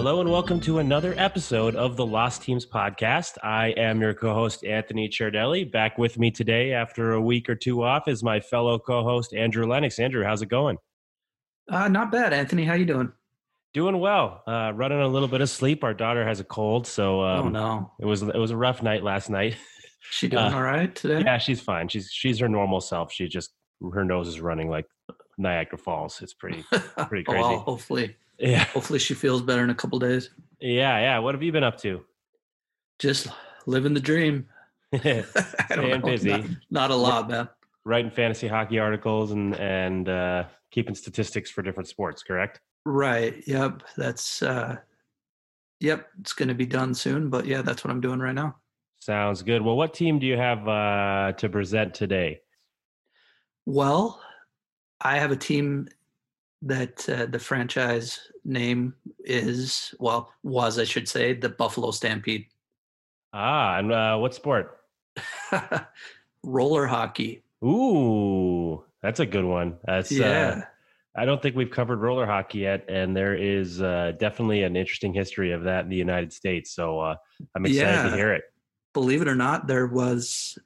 Hello and welcome to another episode of the Lost Teams podcast. I am your co-host Anthony Ciardelli. Back with me today after a week or two off is my fellow co-host Andrew Lennox. Andrew, how's it going? Uh, not bad, Anthony. How you doing? Doing well. Uh, running a little bit of sleep. Our daughter has a cold, so um, oh no, it was it was a rough night last night. She doing uh, all right today? Yeah, she's fine. She's she's her normal self. She just her nose is running like Niagara Falls. It's pretty pretty crazy. well, hopefully, yeah. Hopefully, she feels better in a couple days. Yeah, yeah. What have you been up to? Just living the dream. Staying busy. Not, not, a lot, man. Writing fantasy hockey articles and and uh, keeping statistics for different sports. Correct. Right. Yep. That's. uh Yep. It's going to be done soon, but yeah, that's what I'm doing right now. Sounds good. Well, what team do you have uh, to present today? Well, I have a team that uh, the franchise name is, well, was, I should say, the Buffalo Stampede. Ah, and uh, what sport? Roller hockey. Ooh, that's a good one. That's, uh, yeah. Uh, I don't think we've covered roller hockey yet, and there is uh, definitely an interesting history of that in the United States. So uh, I'm excited yeah. to hear it. Believe it or not, there was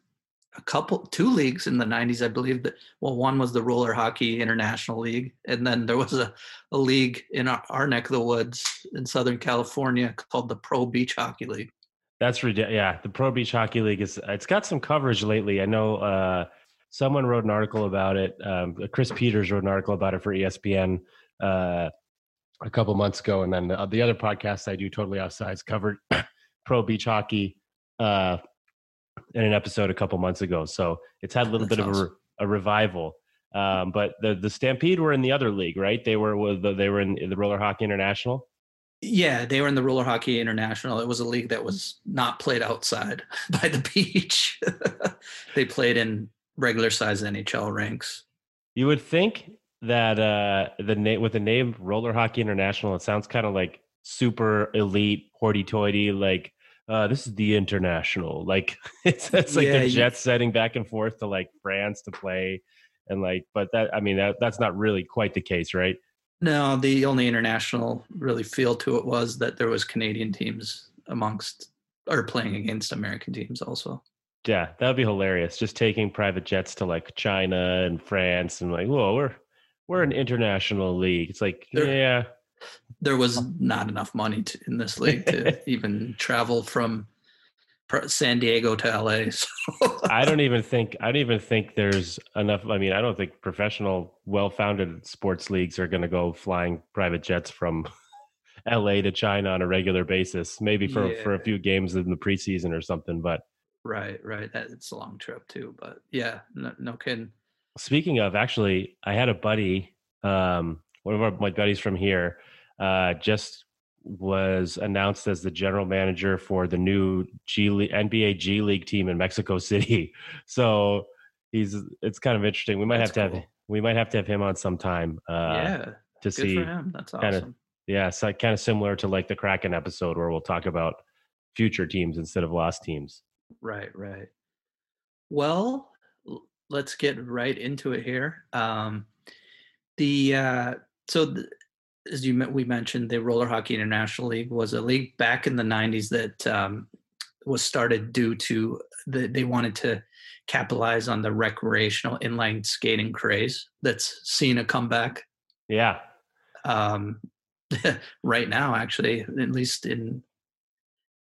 a couple two leagues in the 90s i believe that well one was the roller hockey international league and then there was a, a league in our, our neck of the woods in southern california called the pro beach hockey league. That's ridiculous yeah the pro beach hockey league is it's got some coverage lately. I know uh, someone wrote an article about it um, chris peters wrote an article about it for espn uh, a couple months ago and then the, the other podcast i do totally outsides covered pro beach hockey uh, in an episode a couple months ago. So it's had a little That's bit awesome. of a, a revival. Um, but the the Stampede were in the other league, right? They were they were in the Roller Hockey International. Yeah, they were in the Roller Hockey International. It was a league that was not played outside by the beach. they played in regular size NHL rinks. You would think that uh, the name with the name Roller Hockey International, it sounds kind of like super elite, hoity-toity, like uh, this is the international. Like it's it's like yeah, the Jets setting back and forth to like France to play, and like, but that I mean that that's not really quite the case, right? No, the only international really feel to it was that there was Canadian teams amongst or playing against American teams also. Yeah, that would be hilarious. Just taking private jets to like China and France and like, whoa, we're we're an international league. It's like, there, yeah, there was not enough money to, in this league to even travel from San Diego to LA. So. I don't even think I don't even think there's enough. I mean, I don't think professional, well-founded sports leagues are going to go flying private jets from LA to China on a regular basis. Maybe for yeah. for a few games in the preseason or something. But right, right, it's a long trip too. But yeah, no, no kidding. Speaking of, actually, I had a buddy, um, one of our, my buddies from here uh, just was announced as the general manager for the new G League, NBA G League team in Mexico City. So he's it's kind of interesting. We might That's have to cool. have we might have to have him on sometime. Uh, yeah, to Good see. For him. That's awesome. Kinda, yeah, so kind of similar to like the Kraken episode where we'll talk about future teams instead of lost teams. Right, right. Well, let's get right into it here. Um, the uh, so the, as you we mentioned, the Roller Hockey International League was a league back in the '90s that um, was started due to the, they wanted to capitalize on the recreational inline skating craze that's seen a comeback. Yeah. Um, right now, actually, at least in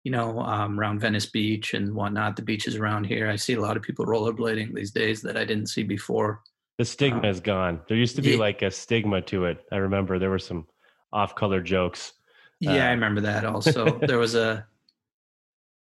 you know um, around Venice Beach and whatnot, the beaches around here, I see a lot of people rollerblading these days that I didn't see before. The stigma um, is gone. There used to be yeah. like a stigma to it. I remember there were some off-color jokes. Yeah, uh, I remember that. Also, there was a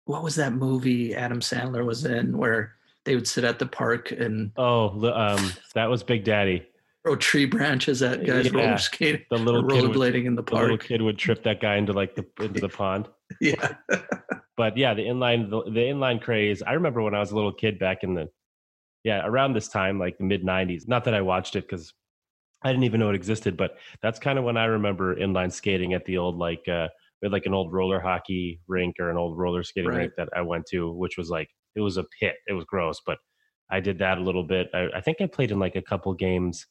what was that movie Adam Sandler was in where they would sit at the park and oh, um, that was Big Daddy. Throw tree branches at guys yeah, roller skating, the little rollerblading in the park. The little kid would trip that guy into like the into the pond. yeah, but yeah, the inline the, the inline craze. I remember when I was a little kid back in the yeah around this time, like the mid '90s. Not that I watched it because I didn't even know it existed, but that's kind of when I remember inline skating at the old like uh we had like an old roller hockey rink or an old roller skating right. rink that I went to, which was like it was a pit. It was gross, but I did that a little bit. I, I think I played in like a couple games,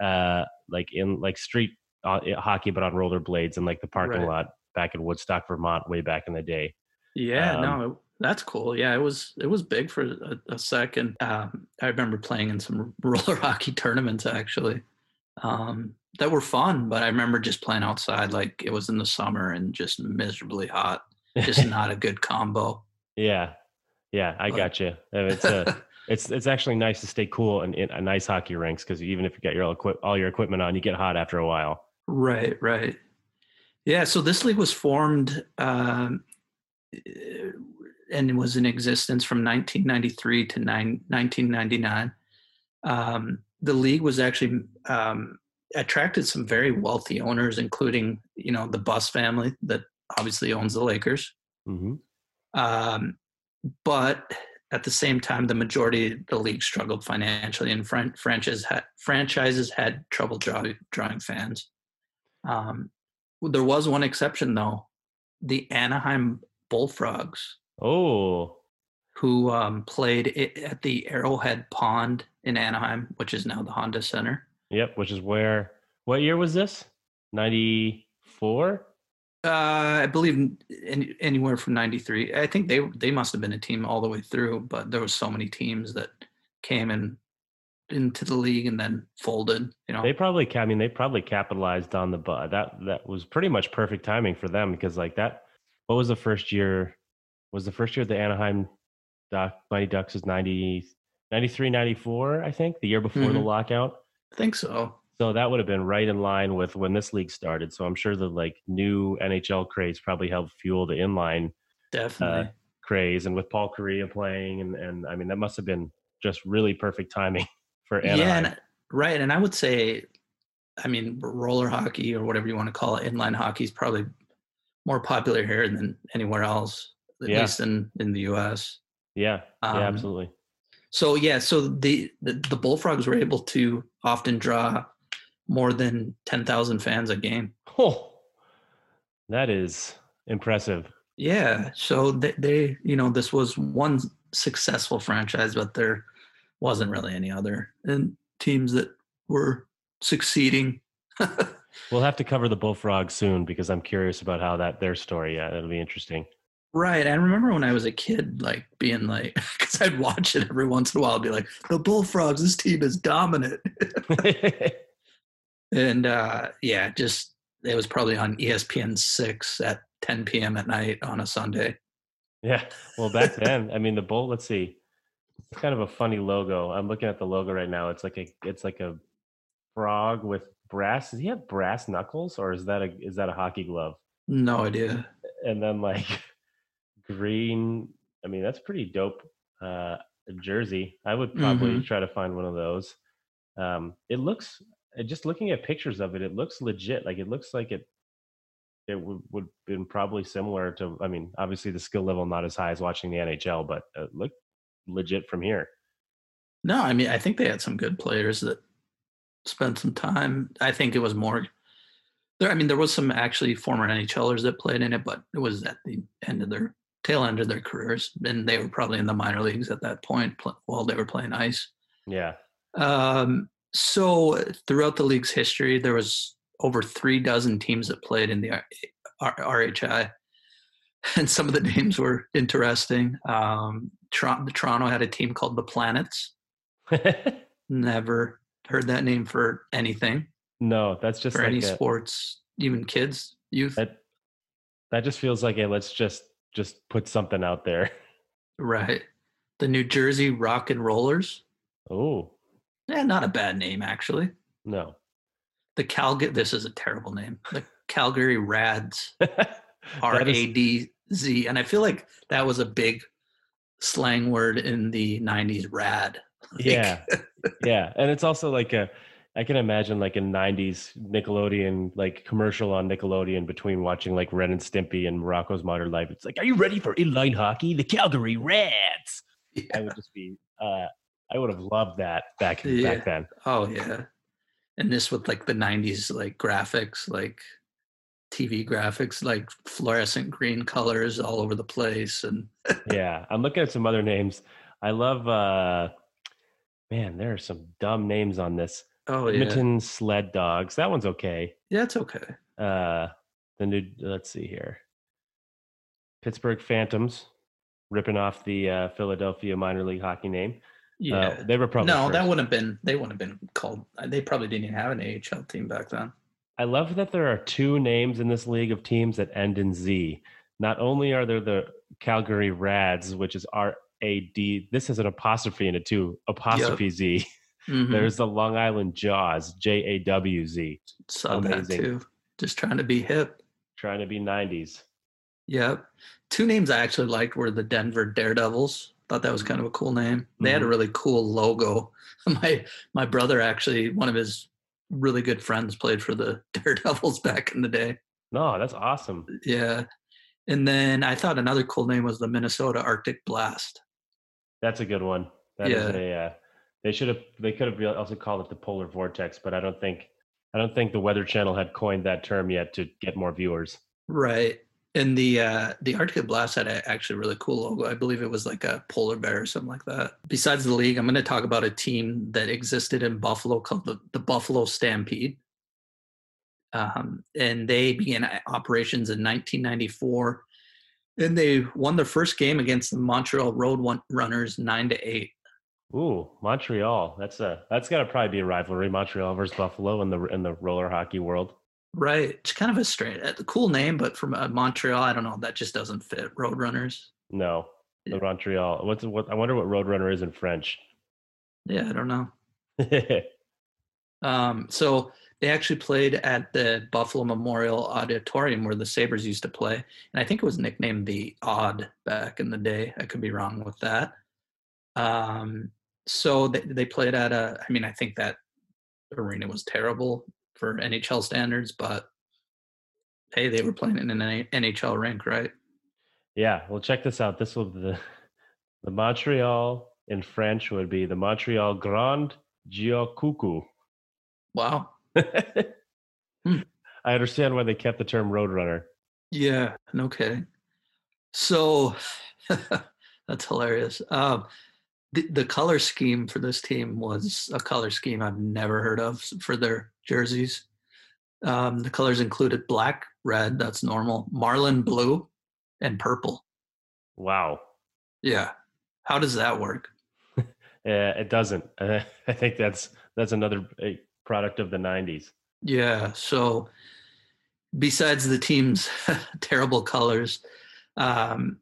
uh, like in like street uh, hockey, but on roller blades in like the parking right. lot. back in Woodstock, Vermont, way back in the day. Yeah, Um, no, that's cool. Yeah, it was it was big for a, a second. Um, I remember playing in some roller hockey tournaments actually um, that were fun, but I remember just playing outside like it was in the summer and just miserably hot. Just not a good combo. yeah, yeah, I But- got you. It's uh, it's it's actually nice to stay cool in, in a nice hockey rinks because even if you got your all, equip, all your equipment on, you get hot after a while. Right, right. Yeah, so this league was formed um, eh, and was in existence from 1993 to nine, 1999. Um, the league was actually um, attracted some very wealthy owners, including you know the Buss family that obviously owns the Lakers. hmm Um, but at the same time, the majority of the league struggled financially, and fran- franchises had, franchises had trouble draw, drawing fans. Um, there was one exception, though: the Anaheim Bullfrogs, Oh, who um, played i at the Arrowhead Pond in Anaheim, which is now the Honda Center. yep. Which is where? What year was this? Ninety four. Uh, I believe any, anywhere from '93. I think they they must have been a team all the way through, but there was so many teams that came in into the league and then folded. You know, They probably, I mean, they probably capitalized on the bu- that. That was pretty much perfect timing for them because, like that. What was the first year? Was the first year the Anaheim Duck, Mighty Ducks was 90, 93, 94, I think, the year before the Mhm. lockout. I think so. So that would have been right in line with when this league started. So I'm sure the like new NHL craze probably helped fuel the inline Definitely. craze, and with Paul Kariya playing, and and I mean that must have been just really perfect timing for Anaheim. yeah, and, right. And I would say, I mean, roller hockey or whatever you want to call it, inline hockey is probably more popular here than anywhere else, at Yeah. least in in the U.S. yeah, Um, yeah, absolutely. So yeah, so the, the the Bullfrogs were able to often draw more than ten thousand fans a game. Oh, that is impressive. Yeah, so they, they you know this was one successful franchise, but there wasn't really any other and teams that were succeeding. We'll have to cover the Bullfrogs soon because I'm curious about how that their story. Yeah, that'll be interesting. Right. I remember when I was a kid, like being like, because I'd watch it every once in a while, I'd be like, the Bullfrogs, this team is dominant. and uh, yeah, just it was probably on ESPN 6 at 10 p.m. at night on a Sunday. yeah. Well, back then, I mean, the bull. Let's see. It's kind of a funny logo. I'm looking at the logo right now. It's like a. It's like a frog with brass. Does he have brass knuckles, or is that a is that a hockey glove? No idea. And then like green. I mean, that's pretty dope. Uh, jersey. I would probably Mhm. try to find one of those. Um, it looks. uh, Just looking at pictures of it, it looks legit. Like it looks like it. It would would been probably similar to. I mean, obviously the skill level not as high as watching the NHL, but it looked legit from here. No, I mean, I think they had some good players that spent some time. I think it was more there. I mean, there was some actually former NHLers that played in it, but it was at the end of their tail end of their careers, and they were probably in the minor leagues at that point pl- while they were playing ice. Yeah. Um, so throughout the league's history, there was over three dozen teams that played in the R- R- RHI, and some of the names were interesting. Um, Toronto, Toronto had a team called the Planets. Never heard that name for anything, no, that's just for like any a, sports, even kids, youth. that. That just feels like a let's just just put something out there. right. The New Jersey Rock and Rollers. Oh Yeah, not a bad name actually. no. The Calgary. This is a terrible name. The Calgary Rads. R A D Z. And I feel like that was a big slang word in the 90s, rad. Like, yeah yeah and it's also like a i can imagine like a 90s nickelodeon like commercial on nickelodeon between watching like ren and stimpy and morocco's modern life it's like are you ready for inline hockey the calgary Rads i would just be uh i would have loved that back Yeah. back then Oh, yeah. And this with like the 90s, like graphics, like TV graphics, like fluorescent green colors all over the place. And yeah i'm looking at some other names i love uh man there are some dumb names on this oh, yeah. edmonton sled dogs that one's okay Yeah, it's okay. uh the new. Let's see here. Pittsburgh Phantoms, ripping off the uh, Philadelphia minor league hockey name. Yeah, Uh, they were probably no, that wouldn't have been. They wouldn't have been called. They probably didn't even have an AHL team back then. I love that there are two names in this league of teams that end in Z. Not only are there the Calgary Rads, which is R A D. This has an apostrophe in it too. Apostrophe Z. Mhm. There's the Long Island Jaws, J A W Z. saw amazing. that too. Just trying to be hip. Trying to be 90s. Yep. Two names I actually liked were the Denver Daredevils. Thought that was kind of a cool name. They had a Mhm. really cool logo. My my brother actually, one of his really good friends played for the Daredevils back in the day. No, that's awesome. Yeah. And then I thought another cool name was the Minnesota Arctic Blast. That's a good one. That is Yeah. a. Uh, they should have. They could have also called it the polar vortex, but I don't think. I don't think the Weather Channel had coined that term yet to get more viewers. Right. And the uh, the Arctic Blast had a, actually really cool logo. I believe it was like a polar bear or something like that. Besides the league, I'm going to talk about a team that existed in Buffalo called the, the Buffalo Stampede. Um, and they began operations in 1994. And they won their first game against the Montreal Road Runners nine to eight. Ooh, Montreal. That's a. That's got to probably be a rivalry. Montreal versus Buffalo in the in the roller hockey world. Right. It's kind of a straight, a cool name, but from uh, Montreal, I don't know. That just doesn't fit. Roadrunners. No, the Yeah. Montreal. What's what? I wonder what Roadrunner is in French. Yeah, I don't know. Um, so they actually played at the Buffalo Memorial Auditorium where the Sabres used to play. And I think it was nicknamed the Aud back in the day. I could be wrong with that. Um, so they, they played at a, I mean, I think that arena was terrible for NHL standards, but hey, they were playing in an NHL rink, right? yeah. Well, check this out. This will be the the Montreal in French would be the Montreal Grand Géocoucou. Wow. Hmm. I understand why they kept the term Roadrunner. Yeah, no kidding. So that's hilarious. Um, the, the color scheme for this team was a color scheme I've never heard of for their jerseys. Um, the colors included black, red, that's normal, marlin blue, and purple. Wow. Yeah. How does that work? Uh, it doesn't. I think that's that's another uh, product of the '90s. Yeah. So, besides the team's terrible colors, um,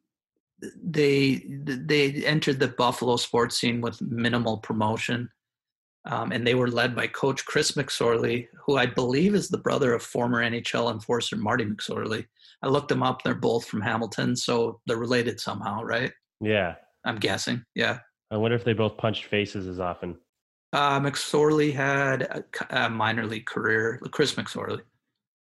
they they entered the Buffalo sports scene with minimal promotion, um, and they were led by Coach Chris McSorley, who I believe is the brother of former NHL enforcer Marty McSorley. I looked them up; they're both from Hamilton, so they're related somehow, right? Yeah. I'm guessing. Yeah. I wonder if they both punched faces as often. Uh, McSorley had a minor league career. Chris McSorley.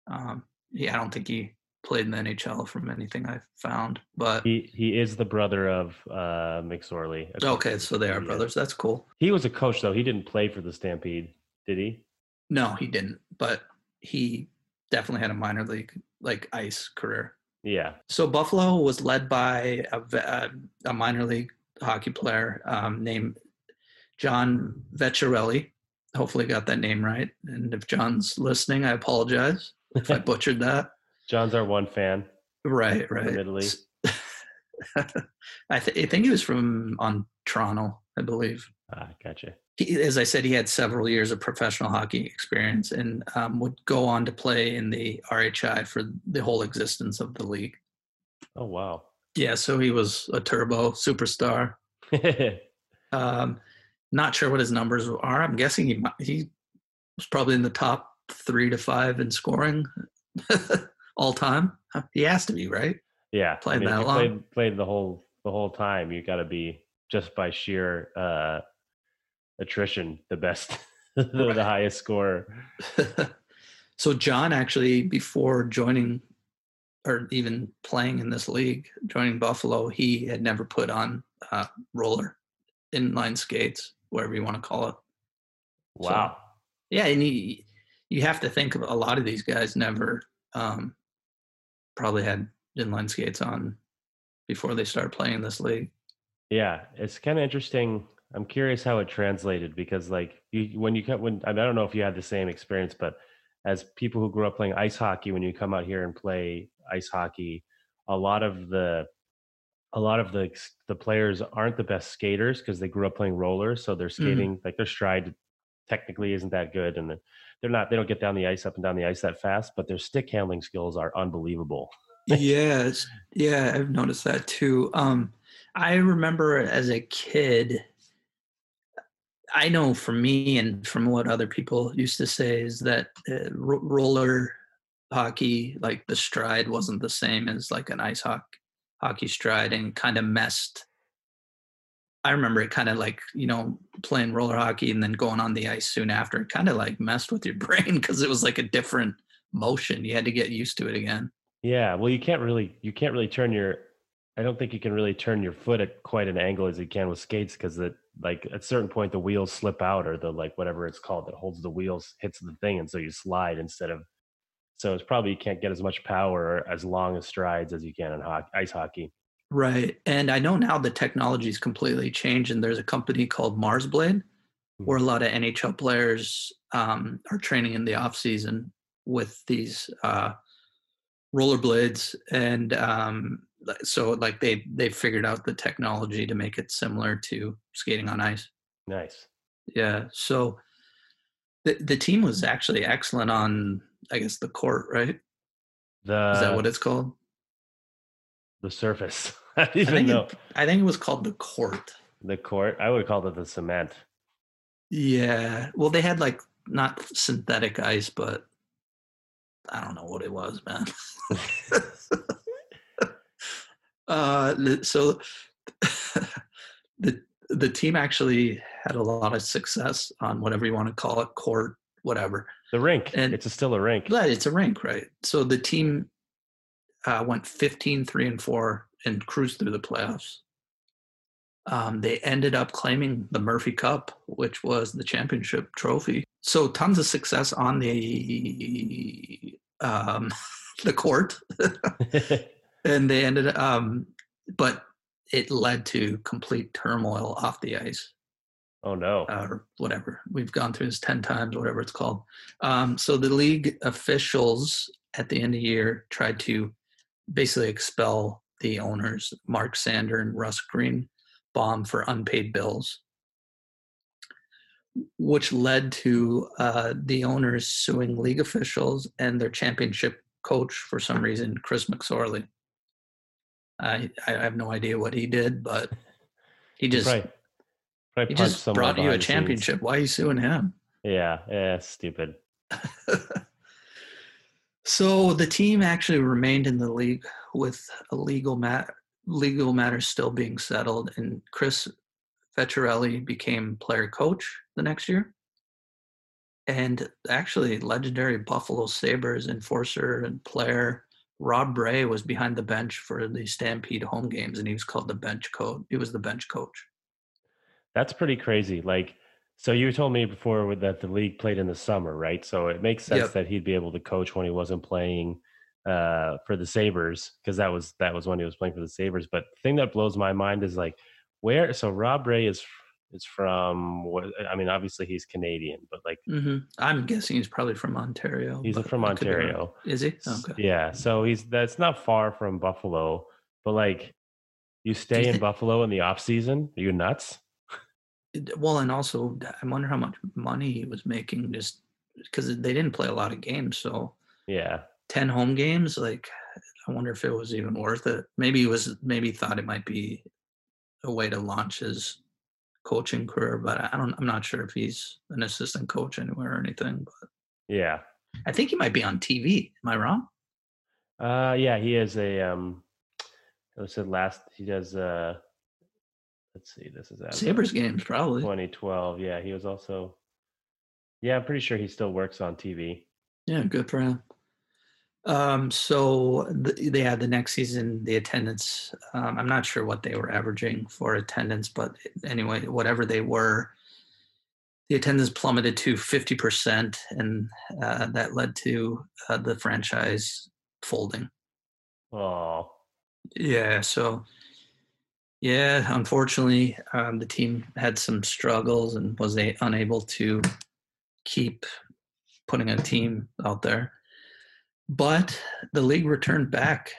Um, yeah, I don't think he played in the NHL from anything I've found. But He he is the brother of uh, McSorley. okay, so they are Yeah. brothers. That's cool. He was a coach though. He didn't play for the Stampede, did he? No, he didn't. But he definitely had a minor league like ice career. Yeah. So Buffalo was led by a, uh, a minor league hockey player um, named John Vecchiarelli. Hopefully, got that name right. And if John's listening, I apologize if I butchered that. John's our one fan. Right, right. Italy. I, th- I think he was from on Toronto, I believe. Ah, gotcha. He, as I said, he had several years of professional hockey experience and um, would go on to play in the RHI for the whole existence of the league. Oh wow. Yeah, so he was a turbo superstar. Um, not sure what his numbers are. I'm guessing he he was probably in the top three to five in scoring all time. He has to be right. yeah. Played if that you long? Played, played the whole the whole time. You got to be just by sheer uh, attrition the best, the, Right. the highest scorer. so John actually, before joining or even playing in this league, joining Buffalo, he had never put on uh, roller inline skates, whatever you want to call it. So- Wow. Yeah, and you you have to think of a lot of these guys never um, probably had inline skates on before they started playing this league. Yeah, it's kind of interesting. I'm curious how it translated because, like, you when you cut when I don't know if you had the same experience, but as people who grew up playing ice hockey, when you come out here and play ice hockey, a lot of the a lot of the the players aren't the best skaters because they grew up playing rollers, so they're Mm-hmm. skating like their stride technically isn't that good, and they're not they don't get down the ice up and down the ice that fast, but their stick handling skills are unbelievable. yes yeah i've noticed that too um i remember as a kid i know for me and from what other people used to say is that uh, ro- roller hockey like the stride wasn't the same as like an ice hockey hockey stride and kind of messed i remember it kind of like you know playing roller hockey and then going on the ice soon after it kind of like messed with your brain because it was like a different motion you had to get used to it again Yeah, well, you can't really you can't really turn your. I don't think you can really turn your foot at quite an angle as you can with skates because that like at certain point the wheels slip out or the like whatever it's called that holds the wheels hits the thing and so you slide instead of. So it's probably you can't get as much power or as long as strides as you can in hockey, ice hockey. Right. And I know now the technology's completely changed, and there's a company called Marsblade where a lot of NHL players um, are training in the off season with these uh, rollerblades, and um, so like they they figured out the technology to make it similar to skating on ice. Nice. Yeah. So the the team was actually excellent on I guess the court, right? The Is that what it's called? The surface. I don't I think know it, I think it was called the court. the court. I would call it the cement. Yeah. Well, they had like not synthetic ice, but I don't know what it was, man. uh, so the the team actually had a lot of success on whatever you want to call it, court, whatever. The rink. And- it's a, still a rink. But it's a rink, right? So the team uh, went 15, 3, and 4 and cruised through the playoffs. Um, they ended up claiming the Murphy Cup, which was the championship trophy. So tons of success on the um, the court, and they ended. Um, but it led to complete turmoil off the ice oh no. or whatever. We've gone through this 10 times, whatever it's called. Um, so the league officials at the end of the year tried to basically expel the owners, Mark Sander and Russ Greenbaum, for unpaid bills, which led to uh, the owners suing league officials and their championship coach for some reason, Chris McSorley. I, I have no idea what he did, but he just probably, probably he just brought you a championship. Why are you suing him? Yeah, yeah, stupid. so the team actually remained in the league with a legal mat legal matters still being settled, and Chris Vecchiarelli became player coach the next year. And actually, legendary Buffalo Sabres enforcer and player Rob Ray was behind the bench for the Stampede home games, and he was called the bench coach. He was the bench coach. That's pretty crazy. Like, so you told me before that the league played in the summer, right? So it makes sense Yep. that he'd be able to coach when he wasn't playing uh, for the Sabres because that was that was when he was playing for the Sabres. But the thing that blows my mind is like where. So Rob Ray is is from. What I mean, obviously he's Canadian, but like mm-hmm. I'm guessing he's probably from Ontario. he's from I could be wrong. Ontario. Is he? Okay. Yeah, so he's that's not far from Buffalo, but like you stay in Buffalo in the off season. Are you nuts? Well, and also, I wonder how much money he was making just because they didn't play a lot of games. So, Yeah, 10 home games, like, I wonder if it was even worth it. Maybe he was, maybe thought it might be a way to launch his coaching career, but I don't, I'm not sure if he's an assistant coach anywhere or anything. But yeah, I think he might be on TV. Am I wrong? uh, yeah. He is a um. I said last. He does. uh Let's see. This is Sabres games, probably. 2012. Yeah, he was also. Yeah, I'm pretty sure he still works on TV. Yeah, good for him. Um, so the, they had the next season, the attendance. Um, I'm not sure what they were averaging for attendance, but anyway, whatever they were, the attendance plummeted to 50%, and uh, that led to uh, the franchise folding. Oh, Yeah, so yeah, unfortunately, um, the team had some struggles and was unable to keep putting a team out there. But the league returned back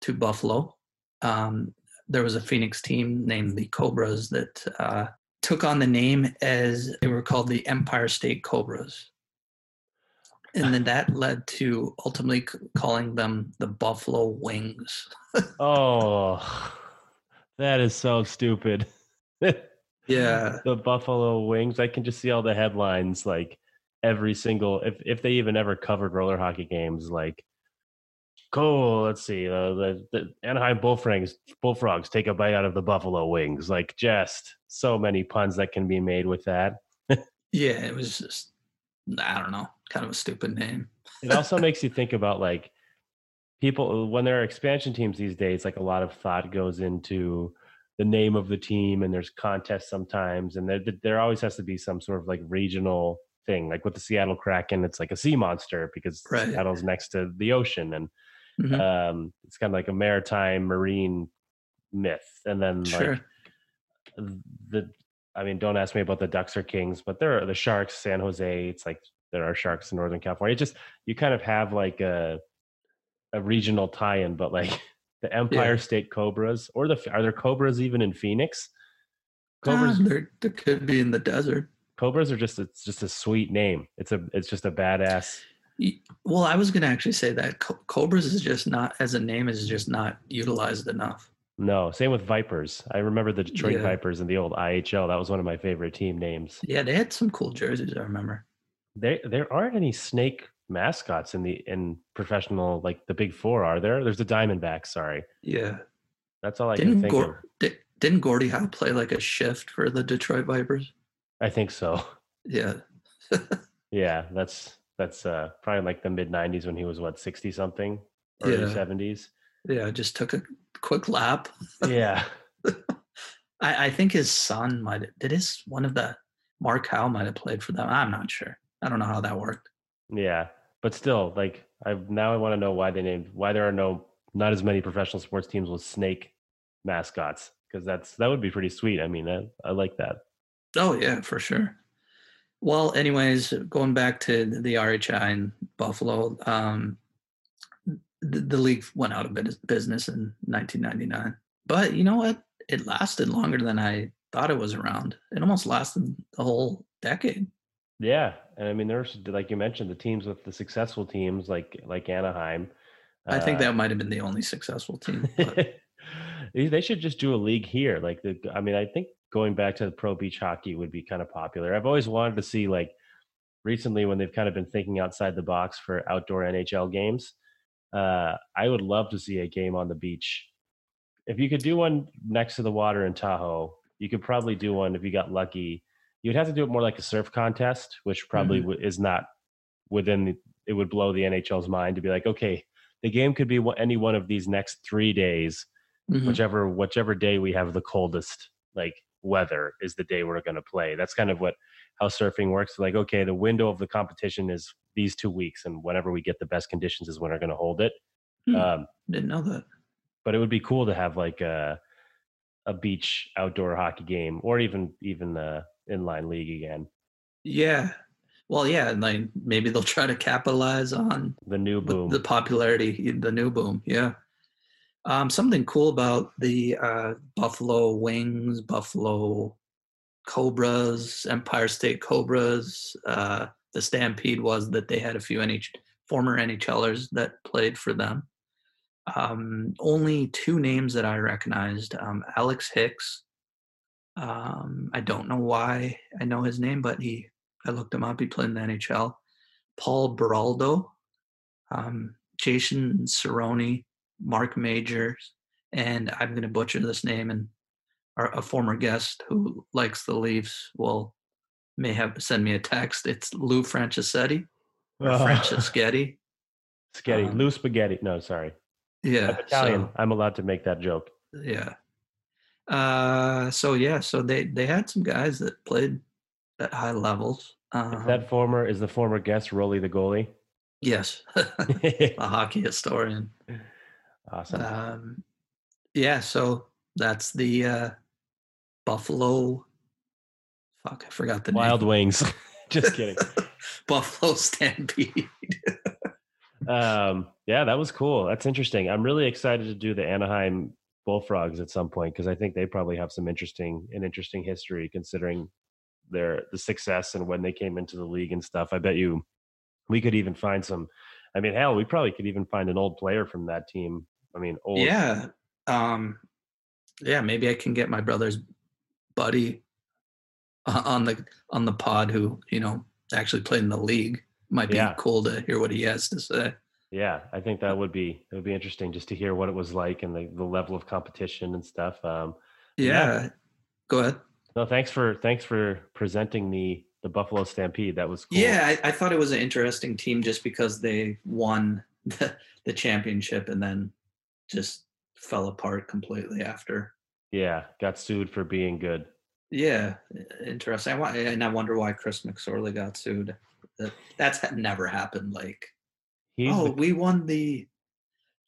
to Buffalo. Um, there was a Phoenix team named the Cobras that uh, took on the name as they were called the Empire State Cobras. And then that led to ultimately calling them the Buffalo Wings. oh, that is so stupid. Yeah. the Buffalo Wings. I can just see all the headlines like every single if if they even ever covered roller hockey games like cool let's see uh, the, the anaheim bullfrogs bullfrogs take a bite out of the buffalo wings like just so many puns that can be made with that Yeah, it was just, I don't know, kind of a stupid name. it also makes you think about like people when there are expansion teams these days like a lot of thought goes into the name of the team and there's contests sometimes and there there always has to be some sort of like regional thing like with the Seattle Kraken it's like a sea monster because Right. Seattle's next to the ocean and Mhm. um it's kind of like a maritime marine myth and then Sure. like the I mean don't ask me about the Ducks or Kings but there are the Sharks San Jose it's like there are sharks in Northern California it just you kind of have like a a regional tie-in but like the Empire State Cobras or the are there Cobras even in Phoenix Cobras Ah, there, there could be in the desert. Cobras are just it's just a sweet name. It's a it's just a badass. Well, I was going to actually say that Co- Cobras is just not, as a name, is just not utilized enough. No, same with Vipers. I remember the Detroit Yeah. Vipers in the old IHL. That was one of my favorite team names. Yeah, they had some cool jerseys, I remember. There there aren't any snake mascots in the in professional like the big four, are there? There's the Diamondbacks. Sorry, Yeah. that's all I can Didn't, think Gor- di- didn't Gordie Howe play like a shift for the Detroit Vipers? I think so. Yeah. Yeah, that's that's uh probably like the mid '90s when he was what 60 something, early Yeah. 70s. Yeah, just took a quick lap. Yeah, I, I think his son might did his, one of the, Mark Howe might have played for them. I'm not sure. I don't know how that worked. Yeah, but still, like I now I want to know why they named why there are no not as many professional sports teams with snake mascots because that's that would be pretty sweet. I mean, I, I like that. Oh yeah, for sure. Well, anyways, going back to the RHI in Buffalo, um, the, the league went out of business in 1999. But you know what? It lasted longer than I thought it was around. It almost lasted the whole decade. Yeah, and I mean, there's like you mentioned the teams with the successful teams like like Anaheim. I think uh, that might have been the only successful team. They they should just do a league here. Like the, I mean, I think going back to the pro beach hockey would be kind of popular. I've always wanted to see like recently when they've kind of been thinking outside the box for outdoor NHL games. Uh, I would love to see a game on the beach. If you could do one next to the water in Tahoe, you could probably do one if you got lucky. You'd have to do it more like a surf contest, which probably w- is not within. The, it would blow the NHL's mind to be like, okay, the game could be any one of these next three days Mhm. whichever whichever day we have the coldest like weather is the day we're going to play that's kind of what how surfing works like okay the window of the competition is these two weeks and whenever we get the best conditions is when we're going to hold it Hmm. um, didn't know that. but it would be cool to have like a a beach outdoor hockey game or even even uh inline league again Yeah. Well, yeah, and like maybe they'll try to capitalize on the new the, boom the popularity, the new boom. Yeah. Um, something cool about the uh, Buffalo Wings, Buffalo Cobras, Empire State Cobras, uh, the Stampede was that they had a few NH- former NHLers that played for them. Um, only two names that I recognized um, Alex Hicks. Um, I don't know why I know his name, but he I looked him up. He played in the NHL. Paul Beraldo, um, Jason Cirone, Mark Majors, and I'm going to butcher this name. And our, a former guest who likes the Leafs will may have send me a text. It's Lou Franchisetti or Oh. Franceschetti. spaghetti um, loose spaghetti no sorry Yeah, i'm italian so- i'm allowed to make that joke yeah. Uh, so yeah, so they they had some guys that played at high levels. is Um, that former is the former guest rolly the goalie yes, a hockey historian. awesome Um, yeah, so that's the uh, Buffalo. Fuck, I forgot the Wild name. Wings. Just kidding. Buffalo Stampede. um, yeah, that was cool. That's interesting. I'm really excited to do the Anaheim Bullfrogs at some point because I think they probably have some interesting an interesting history considering their the success and when they came into the league and stuff. I bet you we could even find some. I mean, hell, we probably could even find an old player from that team. I mean, old. Yeah, um, yeah. Maybe I can get my brother's buddy on the on the pod who you know actually played in the league. Might be Yeah. cool to hear what he has to say. Yeah, I think that would be it would be interesting just to hear what it was like and the, the level of competition and stuff. Um, Yeah. Go ahead. no, thanks for thanks for presenting the the Buffalo Stampede. That was cool. Yeah, I, I thought it was an interesting team just because they won the, the championship and then just fell apart completely after. yeah, got sued for being good. Yeah, interesting. I, and I wonder why Chris McSorley got sued. That's never happened. Like, He's oh, the- we won the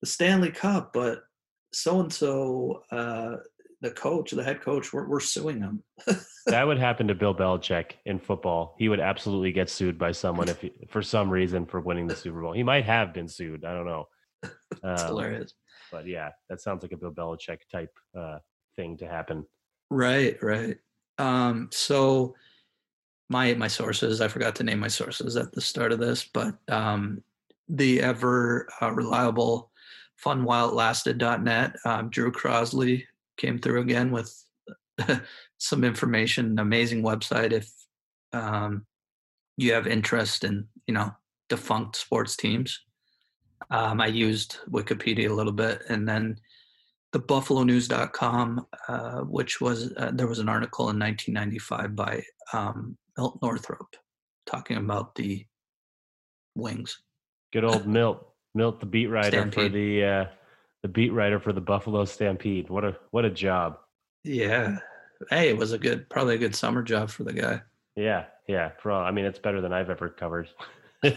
the Stanley Cup, but so and so, the coach, the head coach, we're, we're suing him. that would happen to Bill Belichick in football. He would absolutely get sued by someone if he, for some reason for winning the Super Bowl. He might have been sued. I don't know. It's Um, hilarious. but yeah, that sounds like a Bill Belichick type uh, thing to happen. Right, right. Um, so my my sources, I forgot to name my sources at the start of this, but um, the ever uh, reliable funwhileitlasted.net, um, Drew Crosley came through again with some information, amazing website if um, you have interest in, you know, defunct sports teams. Um, I used Wikipedia a little bit and then the buffalonews.com uh, which was uh, there was an article in 1995 by um, milt northrop talking about the wings Good old Milt, Milt, the beat writer for the uh, the beat writer for the Buffalo Stampede. What a what a job. yeah hey it was a good probably a good summer job for the guy Yeah, yeah. For all, I mean, it's better than I've ever covered.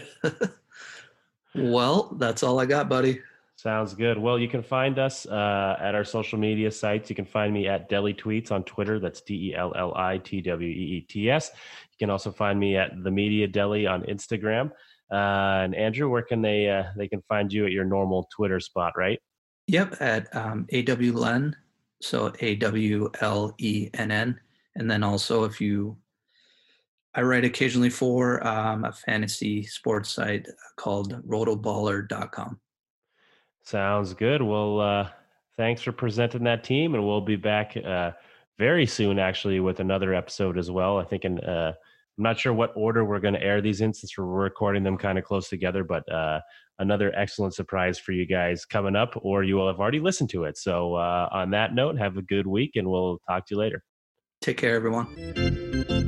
well that's all i got buddy Sounds good. Well, you can find us uh, at our social media sites. You can find me at Deli Tweets on Twitter. That's D E L L I T W E E T S. You can also find me at the Media Deli on Instagram. Uh, and Andrew, where can they uh, they can find you at your normal Twitter spot, right? yep at um, awlen so a-w-l-e-n-n and then also if you i write occasionally for um, a fantasy sports site called rotoballer.com Sounds good. Well, uh, thanks for presenting that team, and we'll be back uh, very soon, actually, with another episode as well. I think in uh, I'm not sure what order we're going to air these in since we're recording them kind of close together, but uh, another excellent surprise for you guys coming up, or you will have already listened to it. So, uh, on that note, have a good week, and we'll talk to you later. take care everyone